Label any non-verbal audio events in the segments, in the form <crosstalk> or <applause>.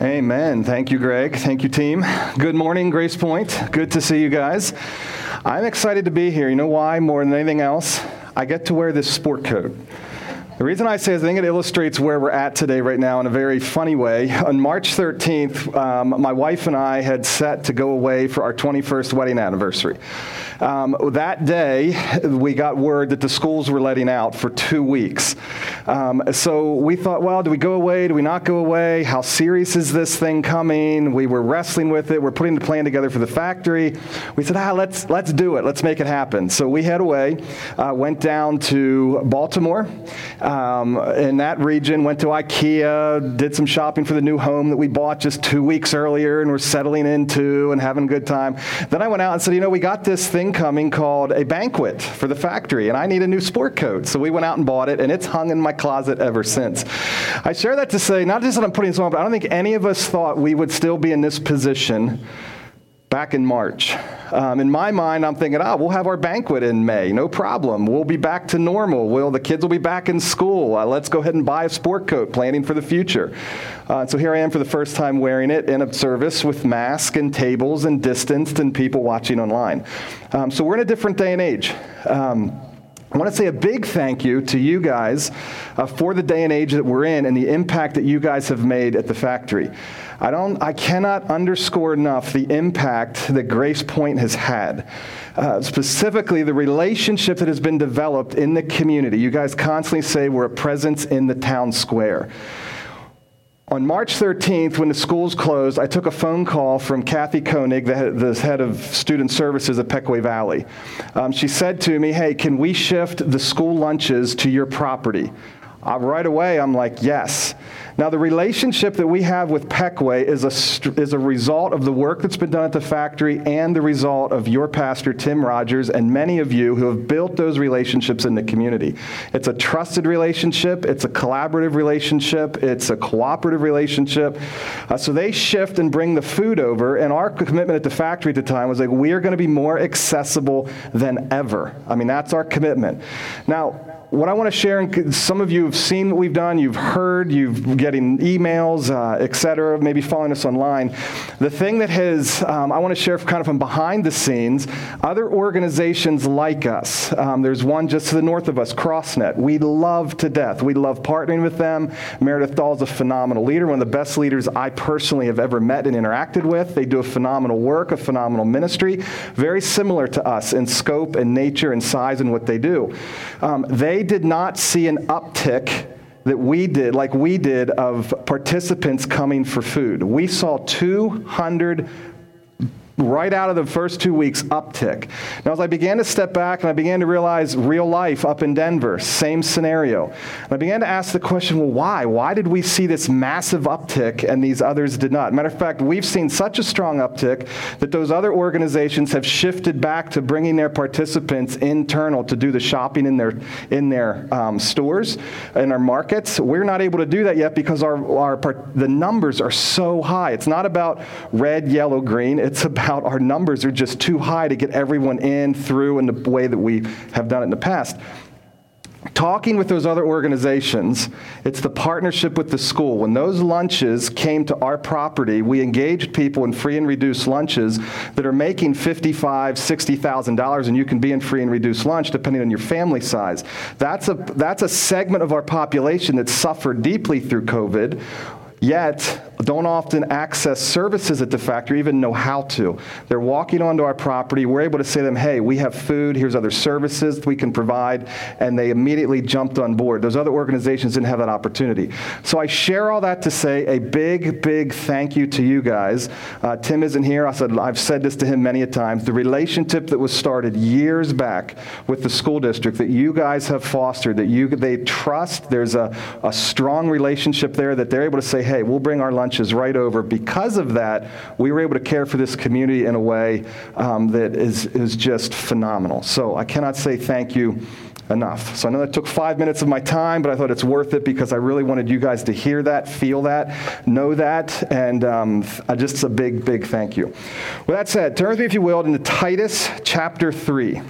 Amen. Thank you, Greg. Thank you, team. Good morning, Grace Point. Good to see you guys. I'm excited to be here. You know why? More than anything else, I get to wear this sport coat. The reason I say is I think it illustrates where we're at today, right now, in a very funny way. On March 13th, um, my wife and I had set to go away for our 21st wedding anniversary. Um, that day, we got word that the schools were letting out for two weeks. Um, so we thought, well, do we go away? Do we not go away? How serious is this thing coming? We were wrestling with it. We're putting the plan together for the factory. We said, ah, let's, let's do it. Let's make it happen. So we head away, uh, went down to Baltimore um, in that region, went to IKEA, did some shopping for the new home that we bought just two weeks earlier and we're settling into and having a good time. Then I went out and said, you know, we got this thing coming called a banquet for the factory, and I need a new sport coat. So we went out and bought it, and it's hung in my closet ever since. I share that to say, not just that I'm putting this on, but I don't think any of us thought we would still be in this position back in March. Um, in my mind, I'm thinking, oh, we'll have our banquet in May, no problem. We'll be back to normal. Will the kids will be back in school? Uh, let's go ahead and buy a sport coat, planning for the future. Uh, so here I am for the first time wearing it in a service with mask and tables and distanced and people watching online. Um, so we're in a different day and age. Um, I want to say a big thank you to you guys uh, for the day and age that we're in and the impact that you guys have made at the factory. I, don't, I cannot underscore enough the impact that Grace Point has had. Uh, specifically, the relationship that has been developed in the community. You guys constantly say we're a presence in the town square. On March 13th, when the schools closed, I took a phone call from Kathy Koenig, the, head of student services at Pequea Valley. Um, she said to me, Hey, can we shift the school lunches to your property? Uh, right away, I'm like, Yes. Now, the relationship that we have with Pequea is a, is a result of the work that's been done at the factory and the result of your pastor, Tim Rogers, and many of you who have built those relationships in the community. It's a trusted relationship, it's a collaborative relationship, it's a cooperative relationship. Uh, so they shift and bring the food over, and our commitment at the factory at the time was like, we are going to be more accessible than ever. I mean, that's our commitment. Now, what I want to share, and some of you have seen what we've done, you've heard, you've getting emails, uh, et cetera, maybe following us online. The thing that has, um, I want to share kind of from behind the scenes, other organizations like us. Um, there's one just to the north of us, CrossNet. We love to death. We love partnering with them. Meredith Dahl is a phenomenal leader, one of the best leaders I personally have ever met and interacted with. They do a phenomenal work, a phenomenal ministry, very similar to us in scope and nature and size and what they do. Um, they they did not see an uptick that we did, like we did, of participants coming for food. We saw 200 right out of the first two weeks uptick. Now, as I began to step back and I began to realize real life up in Denver, same scenario. And I began to ask the question, well, why? Why did we see this massive uptick and these others did not? Matter of fact, we've seen such a strong uptick that those other organizations have shifted back to bringing their participants internal to do the shopping in their in their um, stores in our markets. We're not able to do that yet because our, our the numbers are so high. It's not about red, yellow, green. It's about out our numbers are just too high to get everyone in through in the way that we have done it in the past. Talking with those other organizations, it's the partnership with the school. When those lunches came to our property, we engaged people in free and reduced lunches that are making $55,000, $60,000, and you can be in free and reduced lunch depending on your family size. That's a, that's a segment of our population that suffered deeply through COVID yet don't often access services at the factory, even know how to. They're walking onto our property. We're able to say to them, hey, we have food, here's other services we can provide, and they immediately jumped on board. Those other organizations didn't have that opportunity. So I share all that to say a big, big thank you to you guys. Uh, Tim isn't here. I said, I've said this to him many a times. The relationship that was started years back with the school district that you guys have fostered, that you they trust, there's a, a strong relationship there that they're able to say, hey, we'll bring our lunches right over. Because of that, we were able to care for this community in a way um, that is, is just phenomenal. So I cannot say thank you enough. So I know that took five minutes of my time, but I thought it's worth it because I really wanted you guys to hear that, feel that, know that, and um, just a big, big thank you. With that said, turn with me, if you will, into Titus chapter 3.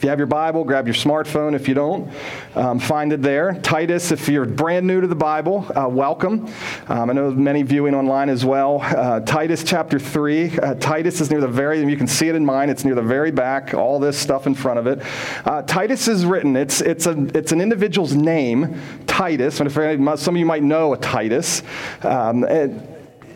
If you have your Bible, grab your smartphone. If you don't, um, find it there. Titus, if you're brand new to the Bible, uh, welcome. Um, I know many viewing online as well. Uh, Titus chapter 3. Uh, Titus is near the very, you can see it in mine, it's near the very back, all this stuff in front of it. Uh, Titus is written, it's, it's, a, it's an individual's name, Titus. And if some of you might know a Titus, um, it,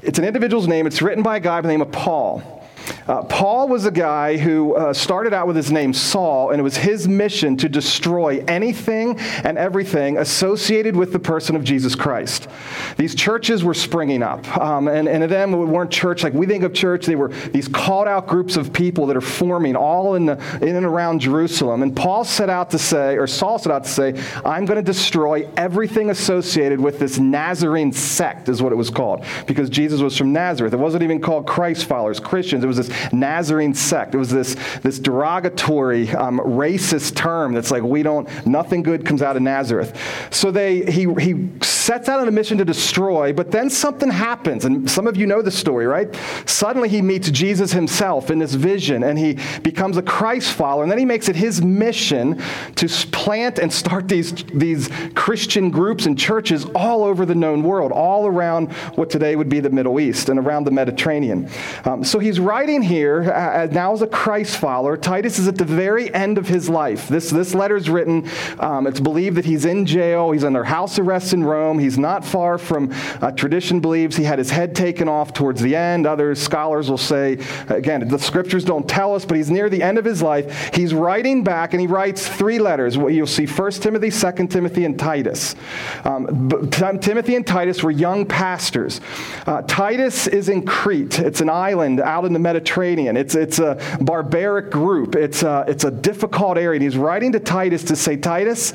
it's an individual's name. It's written by a guy by the name of Paul. Uh, Paul was a guy who uh, started out with his name Saul, and it was his mission to destroy anything and everything associated with the person of Jesus Christ. These churches were springing up, um, and, and them weren't church like we think of church. They were these called out groups of people that are forming all in, the, in and around Jerusalem. And Paul set out to say, or Saul set out to say, I'm going to destroy everything associated with this Nazarene sect, is what it was called, because Jesus was from Nazareth. It wasn't even called Christ followers, Christians. It was this Nazarene sect. It was this, this derogatory, um, racist term that's like, we don't, nothing good comes out of Nazareth. So they, he, he sets out on a mission to destroy, but then something happens. And some of you know the story, right? Suddenly he meets Jesus himself in this vision and he becomes a Christ follower. And then he makes it his mission to plant and start these, these Christian groups and churches all over the known world, all around what today would be the Middle East and around the Mediterranean. Um, so he's writing here uh, now as a Christ follower. Titus is at the very end of his life. This, this letter is written, um, it's believed that he's in jail, he's under house arrest in Rome. He's not far from, uh, tradition believes he had his head taken off towards the end. Other scholars will say, again, the scriptures don't tell us, but he's near the end of his life. He's writing back, and he writes three letters. You'll see 1 Timothy, 2 Timothy, and Titus. Um, Timothy and Titus were young pastors. Uh, Titus is in Crete. It's an island out in the Mediterranean. It's, it's a barbaric group. It's a, it's a difficult area. And he's writing to Titus to say, Titus,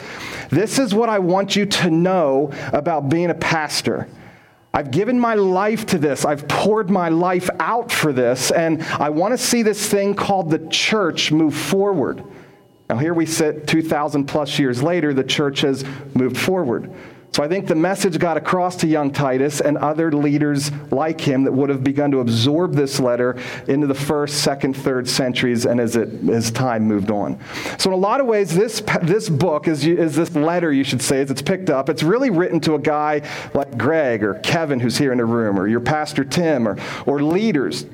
this is what I want you to know about being a pastor. I've given my life to this. I've poured my life out for this, and I want to see this thing called the church move forward. Now, here we sit 2,000 plus years later, the church has moved forward. So I think the message got across to young Titus and other leaders like him that would have begun to absorb this letter into the first, second, third centuries and as, it, as time moved on. So in a lot of ways, this, this book is, is this letter, you should say, as it's picked up, it's really written to a guy like Greg or Kevin who's here in the room or your pastor Tim or, or leaders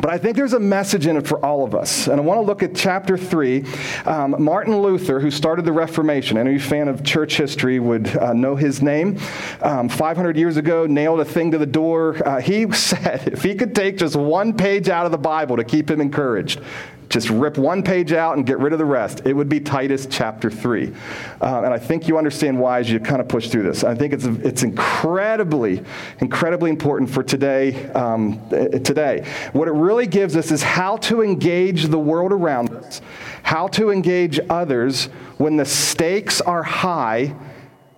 but I think there's a message in it for all of us. And I want to look at chapter 3. Um, Martin Luther, who started the Reformation, any fan of church history would uh, know his name. Um, 500 years ago, nailed a thing to the door. Uh, he <laughs> said if he could take just one page out of the Bible to keep him encouraged, just rip one page out and get rid of the rest. It would be Titus chapter 3. Uh, and I think you understand why as you kind of push through this. I think it's, it's incredibly, incredibly important for today. Um, today. What it really gives us is how to engage the world around us, how to engage others when the stakes are high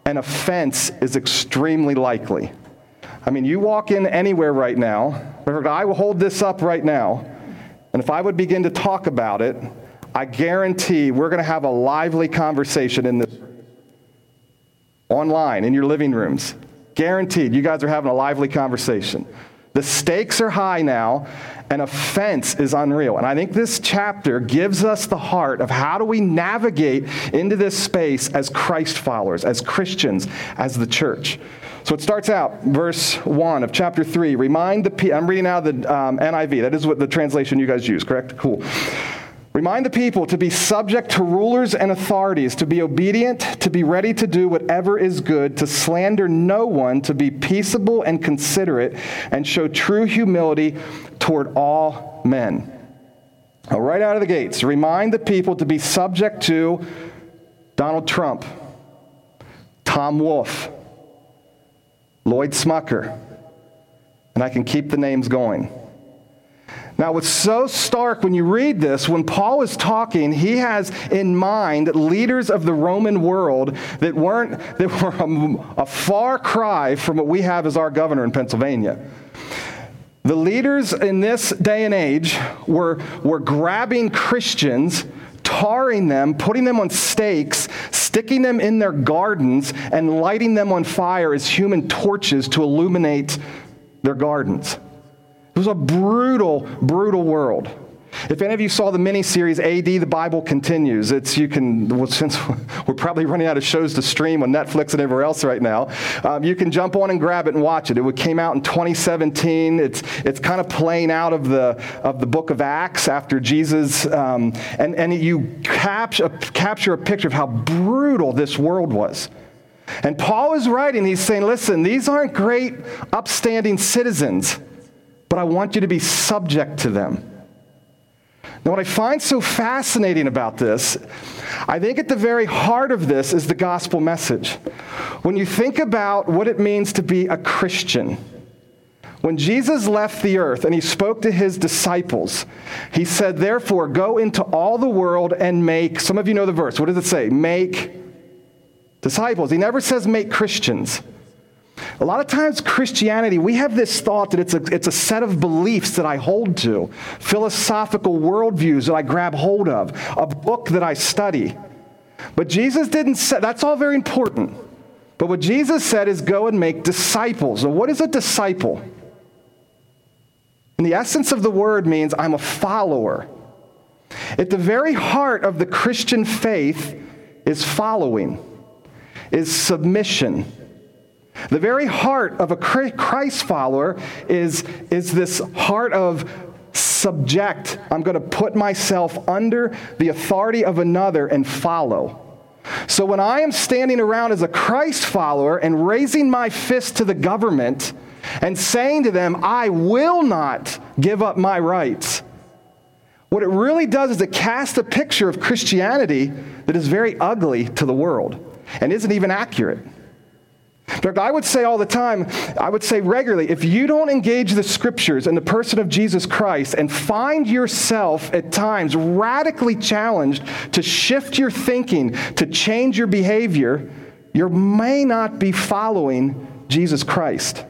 and offense is extremely likely. I mean, you walk in anywhere right now, I will hold this up right now and if I would begin to talk about it, I guarantee we're going to have a lively conversation in this online in your living rooms. Guaranteed, you guys are having a lively conversation. The stakes are high now, and offense is unreal. And I think this chapter gives us the heart of how do we navigate into this space as Christ followers, as Christians, as the church. So it starts out, verse 1 of chapter 3. Remind the people, I'm reading out the um, NIV. That is what the translation you guys use, correct? Cool. Remind the people to be subject to rulers and authorities, to be obedient, to be ready to do whatever is good, to slander no one, to be peaceable and considerate, and show true humility toward all men. Now, right out of the gates, remind the people to be subject to Donald Trump, Tom Wolf, Lloyd Smucker, and I can keep the names going. Now, what's so stark when you read this, when Paul is talking, he has in mind leaders of the Roman world that weren't, that were a, a far cry from what we have as our governor in Pennsylvania. The leaders in this day and age were, were grabbing Christians, tarring them, putting them on stakes, sticking them in their gardens, and lighting them on fire as human torches to illuminate their gardens. It was a brutal, brutal world. If any of you saw the mini series AD, the Bible continues. It's you can well, since <laughs> we're probably running out of shows to stream on Netflix and everywhere else right now, um, you can jump on and grab it and watch it. It came out in 2017. It's it's kind of playing out of the of the book of Acts after Jesus, um, and and you capture capture a picture of how brutal this world was. And Paul is writing. He's saying, "Listen, these aren't great, upstanding citizens." but I want you to be subject to them. Now, what I find so fascinating about this, I think at the very heart of this is the gospel message. When you think about what it means to be a Christian, when Jesus left the earth and he spoke to his disciples, he said, Therefore, go into all the world and make, some of you know the verse. What does it say? Make disciples. He never says make Christians. A lot of times, Christianity, we have this thought that it's a, it's a set of beliefs that I hold to, philosophical worldviews that I grab hold of, a book that I study. But Jesus didn't say, that's all very important. But what Jesus said is go and make disciples. And what is a disciple? And the essence of the word means I'm a follower. At the very heart of the Christian faith is following, is submission the very heart of a Christ follower is, is this heart of subject. I'm going to put myself under the authority of another and follow. So when I am standing around as a Christ follower and raising my fist to the government and saying to them, I will not give up my rights, what it really does is it casts a picture of Christianity that is very ugly to the world and isn't even accurate. In fact, I would say all the time, I would say regularly, if you don't engage the scriptures and the person of Jesus Christ and find yourself at times radically challenged to shift your thinking, to change your behavior, you may not be following Jesus Christ.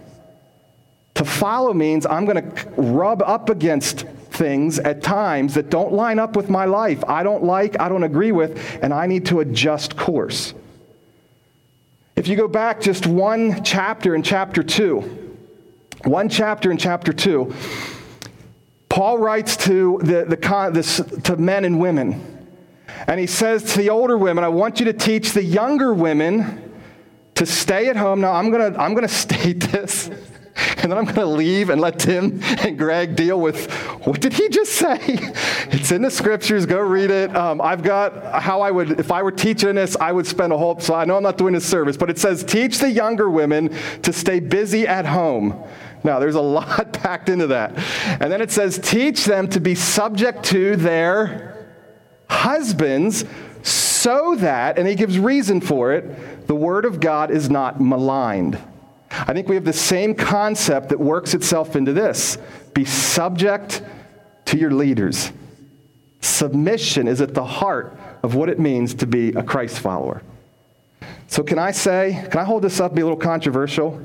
To follow means I'm going to rub up against things at times that don't line up with my life. I don't like, I don't agree with, and I need to adjust course. If you go back just one chapter in chapter 2, one chapter in chapter 2, Paul writes to, the, the, this, to men and women. And he says to the older women, I want you to teach the younger women to stay at home. Now, I'm going to I'm going <laughs> to state this and then I'm going to leave and let Tim and Greg deal with what did he just say? It's in the scriptures. Go read it. Um, I've got how I would, if I were teaching this, I would spend a whole, so I know I'm not doing this service, but it says, teach the younger women to stay busy at home. Now, there's a <laughs> lot packed into that. And then it says, teach them to be subject to their husbands so that, and he gives reason for it, the word of God is not maligned. I think we have the same concept that works itself into this be subject to your leaders. Submission is at the heart of what it means to be a Christ follower. So, can I say, can I hold this up, be a little controversial?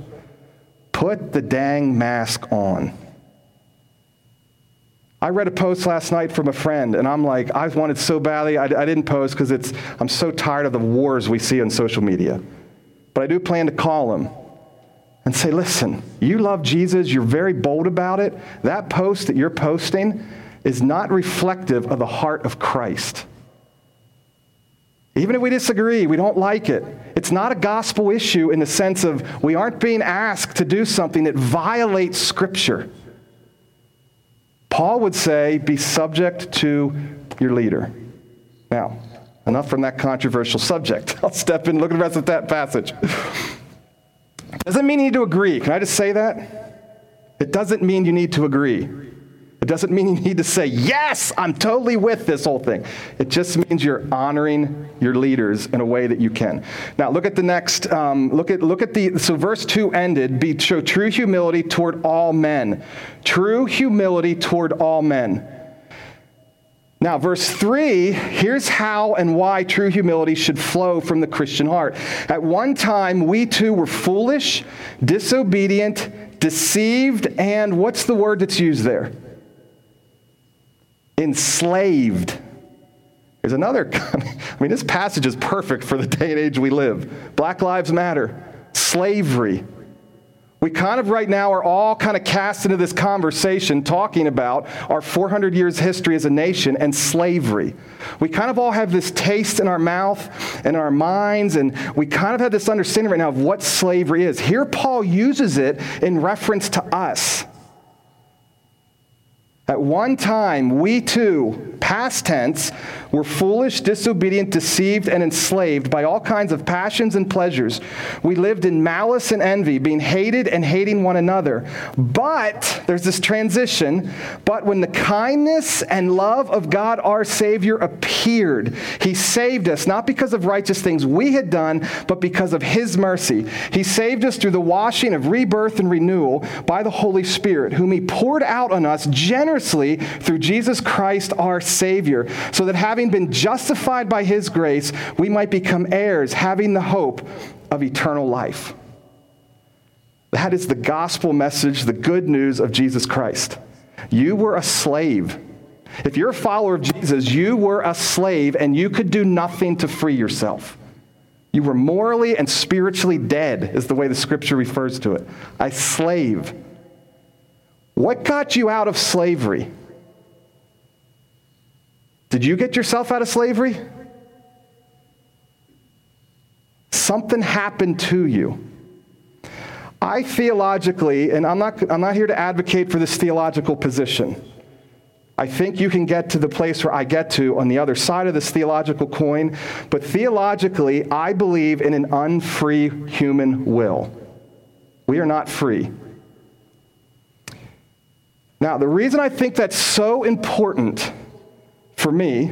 Put the dang mask on. I read a post last night from a friend, and I'm like, I wanted so badly, I, I didn't post because it's, I'm so tired of the wars we see on social media. But I do plan to call him and say, listen, you love Jesus, you're very bold about it. That post that you're posting is not reflective of the heart of Christ. Even if we disagree, we don't like it, it's not a gospel issue in the sense of we aren't being asked to do something that violates Scripture. Paul would say, be subject to your leader. Now, enough from that controversial subject. <laughs> I'll step in and look at the rest of that passage. Doesn't mean you need to agree. Can I just say that? It doesn't mean you need to agree. It doesn't mean you need to say, yes, I'm totally with this whole thing. It just means you're honoring your leaders in a way that you can. Now, look at the next, um, look, at, look at the, so verse 2 ended, be, show true humility toward all men. True humility toward all men. Now, verse 3, here's how and why true humility should flow from the Christian heart. At one time, we too were foolish, disobedient, deceived, and what's the word that's used there? Enslaved. There's another, <laughs> I mean, this passage is perfect for the day and age we live. Black Lives Matter, slavery. We kind of right now are all kind of cast into this conversation talking about our 400 years history as a nation and slavery. We kind of all have this taste in our mouth and in our minds, and we kind of have this understanding right now of what slavery is. Here, Paul uses it in reference to us. At one time, we too, past tense, were foolish, disobedient, deceived, and enslaved by all kinds of passions and pleasures. We lived in malice and envy, being hated and hating one another. But, there's this transition, but when the kindness and love of God our Savior appeared, He saved us, not because of righteous things we had done, but because of His mercy. He saved us through the washing of rebirth and renewal by the Holy Spirit, whom He poured out on us generously through Jesus Christ our Savior, so that having been justified by His grace, we might become heirs, having the hope of eternal life. That is the gospel message, the good news of Jesus Christ. You were a slave. If you're a follower of Jesus, you were a slave and you could do nothing to free yourself. You were morally and spiritually dead, is the way the scripture refers to it. A slave. What got you out of slavery? Did you get yourself out of slavery? Something happened to you. I theologically, and I'm not, I'm not here to advocate for this theological position. I think you can get to the place where I get to on the other side of this theological coin, but theologically, I believe in an unfree human will. We are not free. Now, the reason I think that's so important for me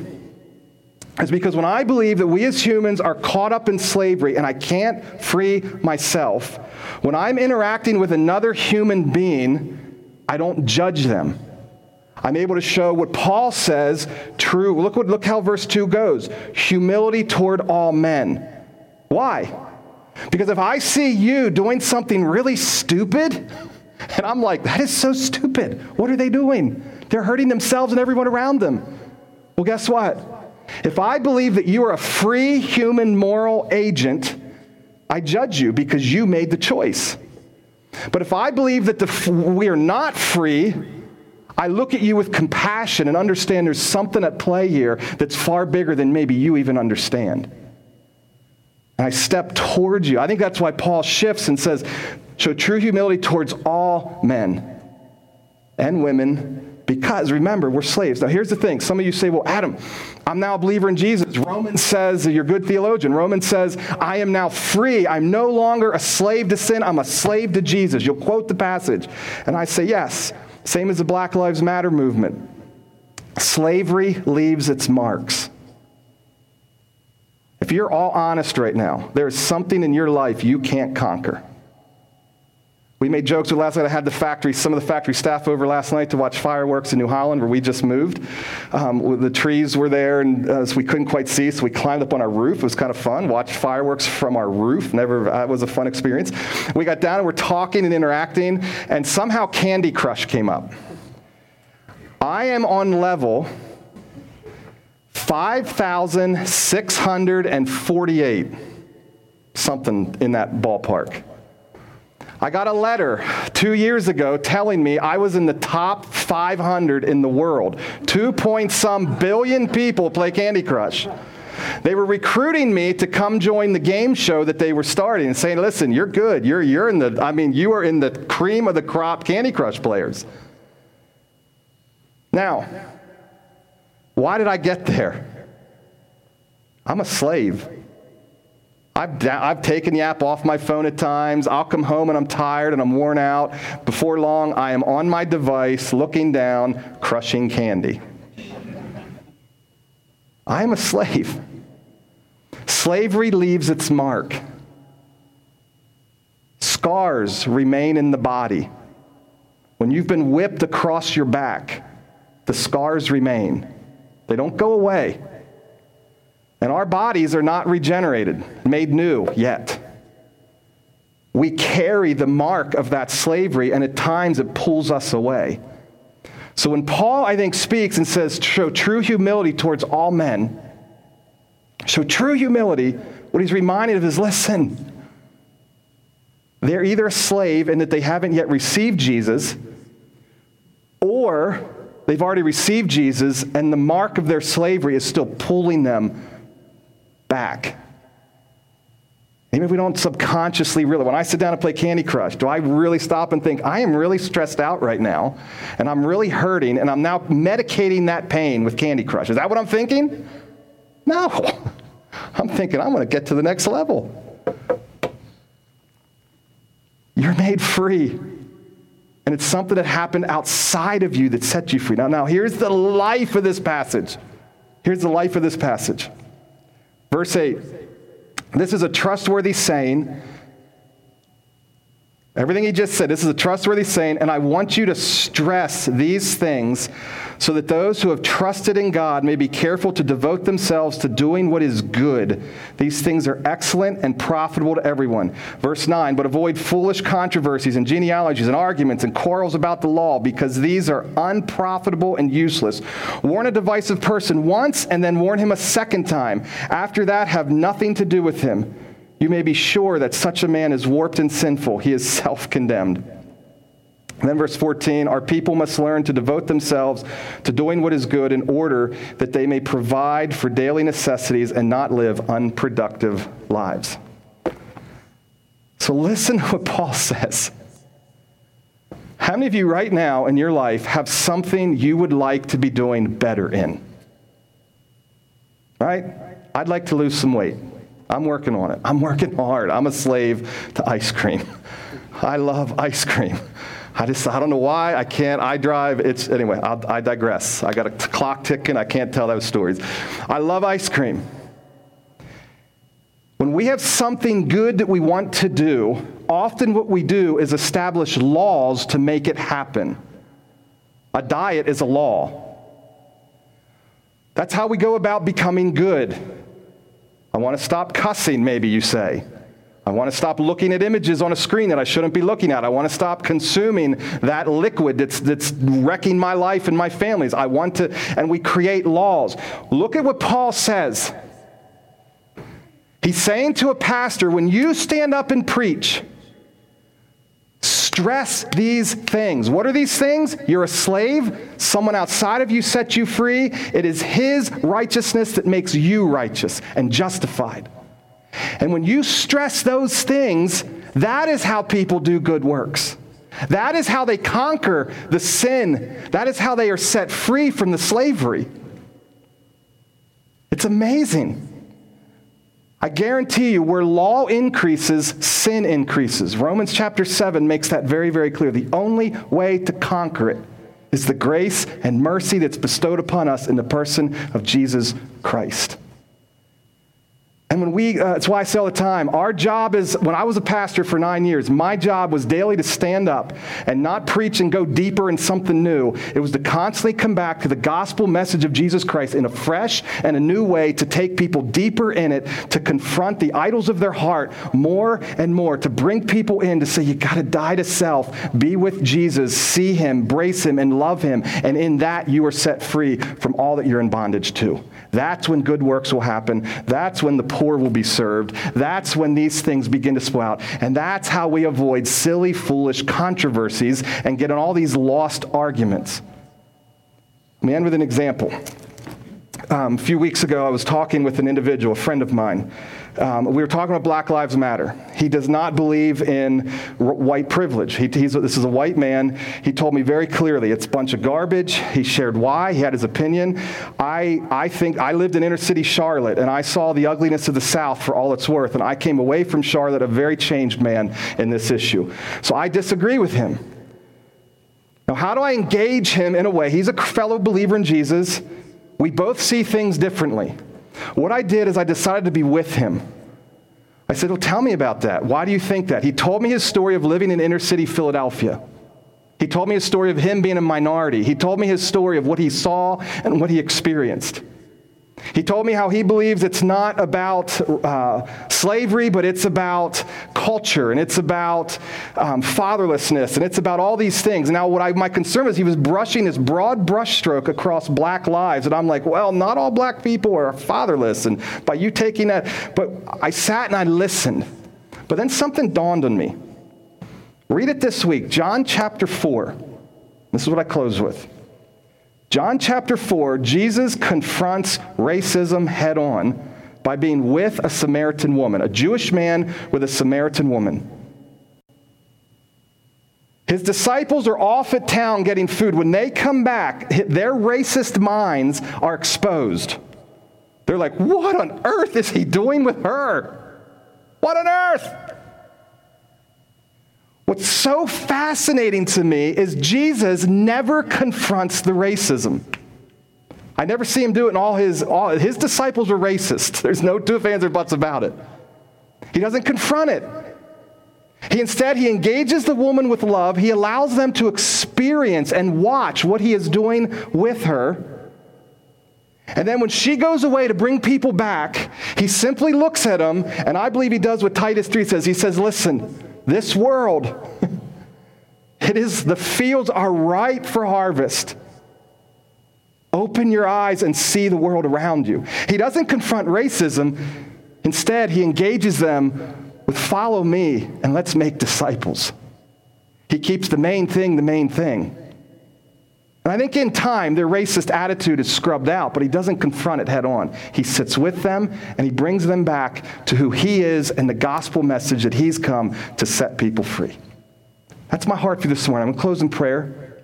is because when I believe that we as humans are caught up in slavery and I can't free myself, when I'm interacting with another human being, I don't judge them. I'm able to show what Paul says true. Look, what, look how verse 2 goes humility toward all men. Why? Because if I see you doing something really stupid, and I'm like, that is so stupid. What are they doing? They're hurting themselves and everyone around them. Well, guess what? If I believe that you are a free human moral agent, I judge you because you made the choice. But if I believe that the, we are not free, I look at you with compassion and understand there's something at play here that's far bigger than maybe you even understand. And I step towards you. I think that's why Paul shifts and says, Show true humility towards all men and women because remember, we're slaves. Now, here's the thing. Some of you say, well, Adam, I'm now a believer in Jesus. Romans says, you're a good theologian. Romans says, I am now free. I'm no longer a slave to sin. I'm a slave to Jesus. You'll quote the passage. And I say, yes. Same as the Black Lives Matter movement. Slavery leaves its marks. If you're all honest right now, there is something in your life you can't conquer. We made jokes with last night. I had the factory, some of the factory staff over last night to watch fireworks in New Holland, where we just moved. Um, the trees were there, and uh, so we couldn't quite see, so we climbed up on our roof. It was kind of fun. Watched fireworks from our roof. Never, that was a fun experience. We got down and we're talking and interacting, and somehow Candy Crush came up. I am on level 5,648, something in that ballpark. I got a letter two years ago telling me I was in the top 500 in the world. Two point some billion people play Candy Crush. They were recruiting me to come join the game show that they were starting and saying, listen, you're good. You're, you're in the, I mean, you are in the cream of the crop Candy Crush players. Now, why did I get there? I'm a slave. I've, I've taken the app off my phone at times. I'll come home and I'm tired and I'm worn out. Before long, I am on my device looking down, crushing candy. I am a slave. Slavery leaves its mark. Scars remain in the body. When you've been whipped across your back, the scars remain. They don't go away. And our bodies are not regenerated, made new yet. We carry the mark of that slavery, and at times it pulls us away. So when Paul, I think, speaks and says, show true humility towards all men, show true humility, what he's reminded of is listen, they're either a slave in that they haven't yet received Jesus, or they've already received Jesus and the mark of their slavery is still pulling them back. Even if we don't subconsciously really, when I sit down and play Candy Crush, do I really stop and think, I am really stressed out right now, and I'm really hurting, and I'm now medicating that pain with Candy Crush? Is that what I'm thinking? No. <laughs> I'm thinking, I'm going to get to the next level. You're made free. And it's something that happened outside of you that set you free. Now, now here's the life of this passage. Here's the life of this passage. Verse 8. This is a trustworthy saying. Everything he just said, this is a trustworthy saying, and I want you to stress these things so that those who have trusted in God may be careful to devote themselves to doing what is good. These things are excellent and profitable to everyone. Verse 9, but avoid foolish controversies and genealogies and arguments and quarrels about the law, because these are unprofitable and useless. Warn a divisive person once and then warn him a second time. After that, have nothing to do with him. You may be sure that such a man is warped and sinful. He is self condemned. Then, verse 14, our people must learn to devote themselves to doing what is good in order that they may provide for daily necessities and not live unproductive lives. So, listen <laughs> to what Paul says. How many of you right now in your life have something you would like to be doing better in? Right? I'd like to lose some weight. I'm working on it. I'm working hard. I'm a slave to ice cream. <laughs> I love ice cream. I just, I don't know why I can't. I drive. It's, anyway, I'll, i digress. I got a clock ticking. I can't tell those stories. I love ice cream. When we have something good that we want to do, often what we do is establish laws to make it happen. A diet is a law. That's how we go about becoming good. I want to stop cussing, maybe you say. I want to stop looking at images on a screen that I shouldn't be looking at. I want to stop consuming that liquid that's, that's wrecking my life and my family's. I want to, and we create laws. Look at what Paul says. He's saying to a pastor, when you stand up and preach, stress these things. What are these things? You're a slave. Someone outside of you set you free. It is his righteousness that makes you righteous and justified. And when you stress those things, that is how people do good works. That is how they conquer the sin. That is how they are set free from the slavery. It's amazing. I guarantee you, where law increases, sin increases. Romans chapter 7 makes that very, very clear. The only way to conquer it is the grace and mercy that's bestowed upon us in the person of Jesus Christ. And when we, uh, that's why I say all the time, our job is, when I was a pastor for nine years, my job was daily to stand up and not preach and go deeper in something new. It was to constantly come back to the gospel message of Jesus Christ in a fresh and a new way to take people deeper in it, to confront the idols of their heart more and more, to bring people in to say, you got to die to self, be with Jesus, see him, embrace him, and love him. And in that, you are set free from all that you're in bondage to. That's when good works will happen. That's when the poor will be served. That's when these things begin to sprout. And that's how we avoid silly, foolish controversies and get in all these lost arguments. Let me end with an example. Um, a few weeks ago, I was talking with an individual, a friend of mine. Um, we were talking about Black Lives Matter. He does not believe in r- white privilege. He, this is a white man. He told me very clearly it's a bunch of garbage. He shared why. He had his opinion. I, I think I lived in inner city Charlotte and I saw the ugliness of the South for all it's worth. And I came away from Charlotte a very changed man in this issue. So I disagree with him. Now, how do I engage him in a way? He's a fellow believer in Jesus. We both see things differently. What I did is I decided to be with him. I said, Well, tell me about that. Why do you think that? He told me his story of living in inner city Philadelphia. He told me his story of him being a minority. He told me his story of what he saw and what he experienced. He told me how he believes it's not about uh, slavery, but it's about culture and it's about um, fatherlessness and it's about all these things. Now, what I, my concern was he was brushing this broad brushstroke across black lives, and I'm like, well, not all black people are fatherless, and by you taking that, but I sat and I listened. But then something dawned on me. Read it this week, John chapter 4. This is what I close with. John chapter 4, Jesus confronts racism head on by being with a Samaritan woman, a Jewish man with a Samaritan woman. His disciples are off at town getting food. When they come back, their racist minds are exposed. They're like, What on earth is he doing with her? What on earth? What's so fascinating to me is Jesus never confronts the racism. I never see him do it in all his, all, his disciples were racist. There's no two fans or buts about it. He doesn't confront it. He instead, he engages the woman with love. He allows them to experience and watch what he is doing with her. And then when she goes away to bring people back, he simply looks at them, and I believe he does what Titus 3 says. He says, Listen, this world, <laughs> it is the fields are ripe for harvest. Open your eyes and see the world around you. He doesn't confront racism. Instead, he engages them with follow me and let's make disciples. He keeps the main thing the main thing. And I think in time, their racist attitude is scrubbed out, but he doesn't confront it head on. He sits with them and he brings them back to who he is and the gospel message that he's come to set people free. That's my heart for this morning. I'm in prayer.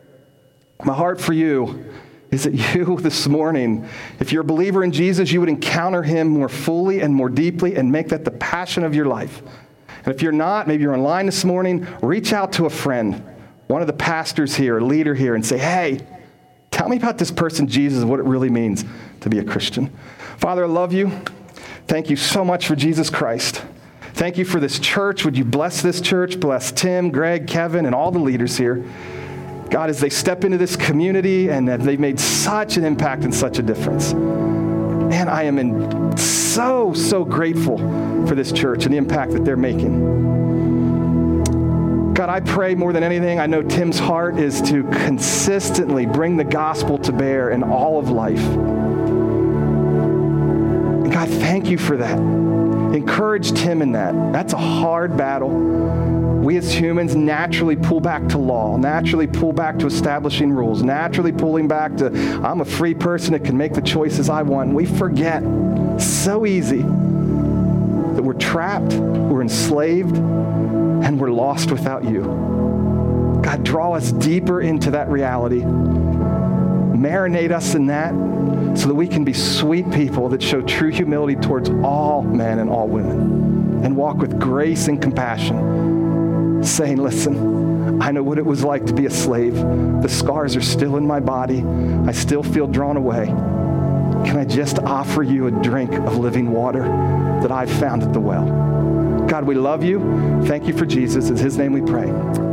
My heart for you is that you <laughs> this morning, if you're a believer in Jesus, you would encounter him more fully and more deeply and make that the passion of your life. And if you're not, maybe you're online this morning, reach out to a friend one of the pastors here, a leader here, and say, hey, tell me about this person, Jesus, what it really means to be a Christian. Father, I love you. Thank you so much for Jesus Christ. Thank you for this church. Would you bless this church? Bless Tim, Greg, Kevin, and all the leaders here. God, as they step into this community and they've made such an impact and such a difference. Man, I am in so, so grateful for this church and the impact that they're making. God, I pray more than anything, I know Tim's heart is to consistently bring the gospel to bear in all of life. And God, thank you for that. Encourage Tim in that. That's a hard battle. We as humans naturally pull back to law, naturally pull back to establishing rules, naturally pulling back to, I'm a free person that can make the choices I want. We forget so easy we're trapped, we're enslaved, and we're lost without you. God, draw us deeper into that reality. Marinate us in that so that we can be sweet people that show true humility towards all men and all women and walk with grace and compassion, saying, Listen, I know what it was like to be a slave. The scars are still in my body, I still feel drawn away. Can I just offer you a drink of living water that I've found at the well? God, we love you. Thank you for Jesus. In his name we pray.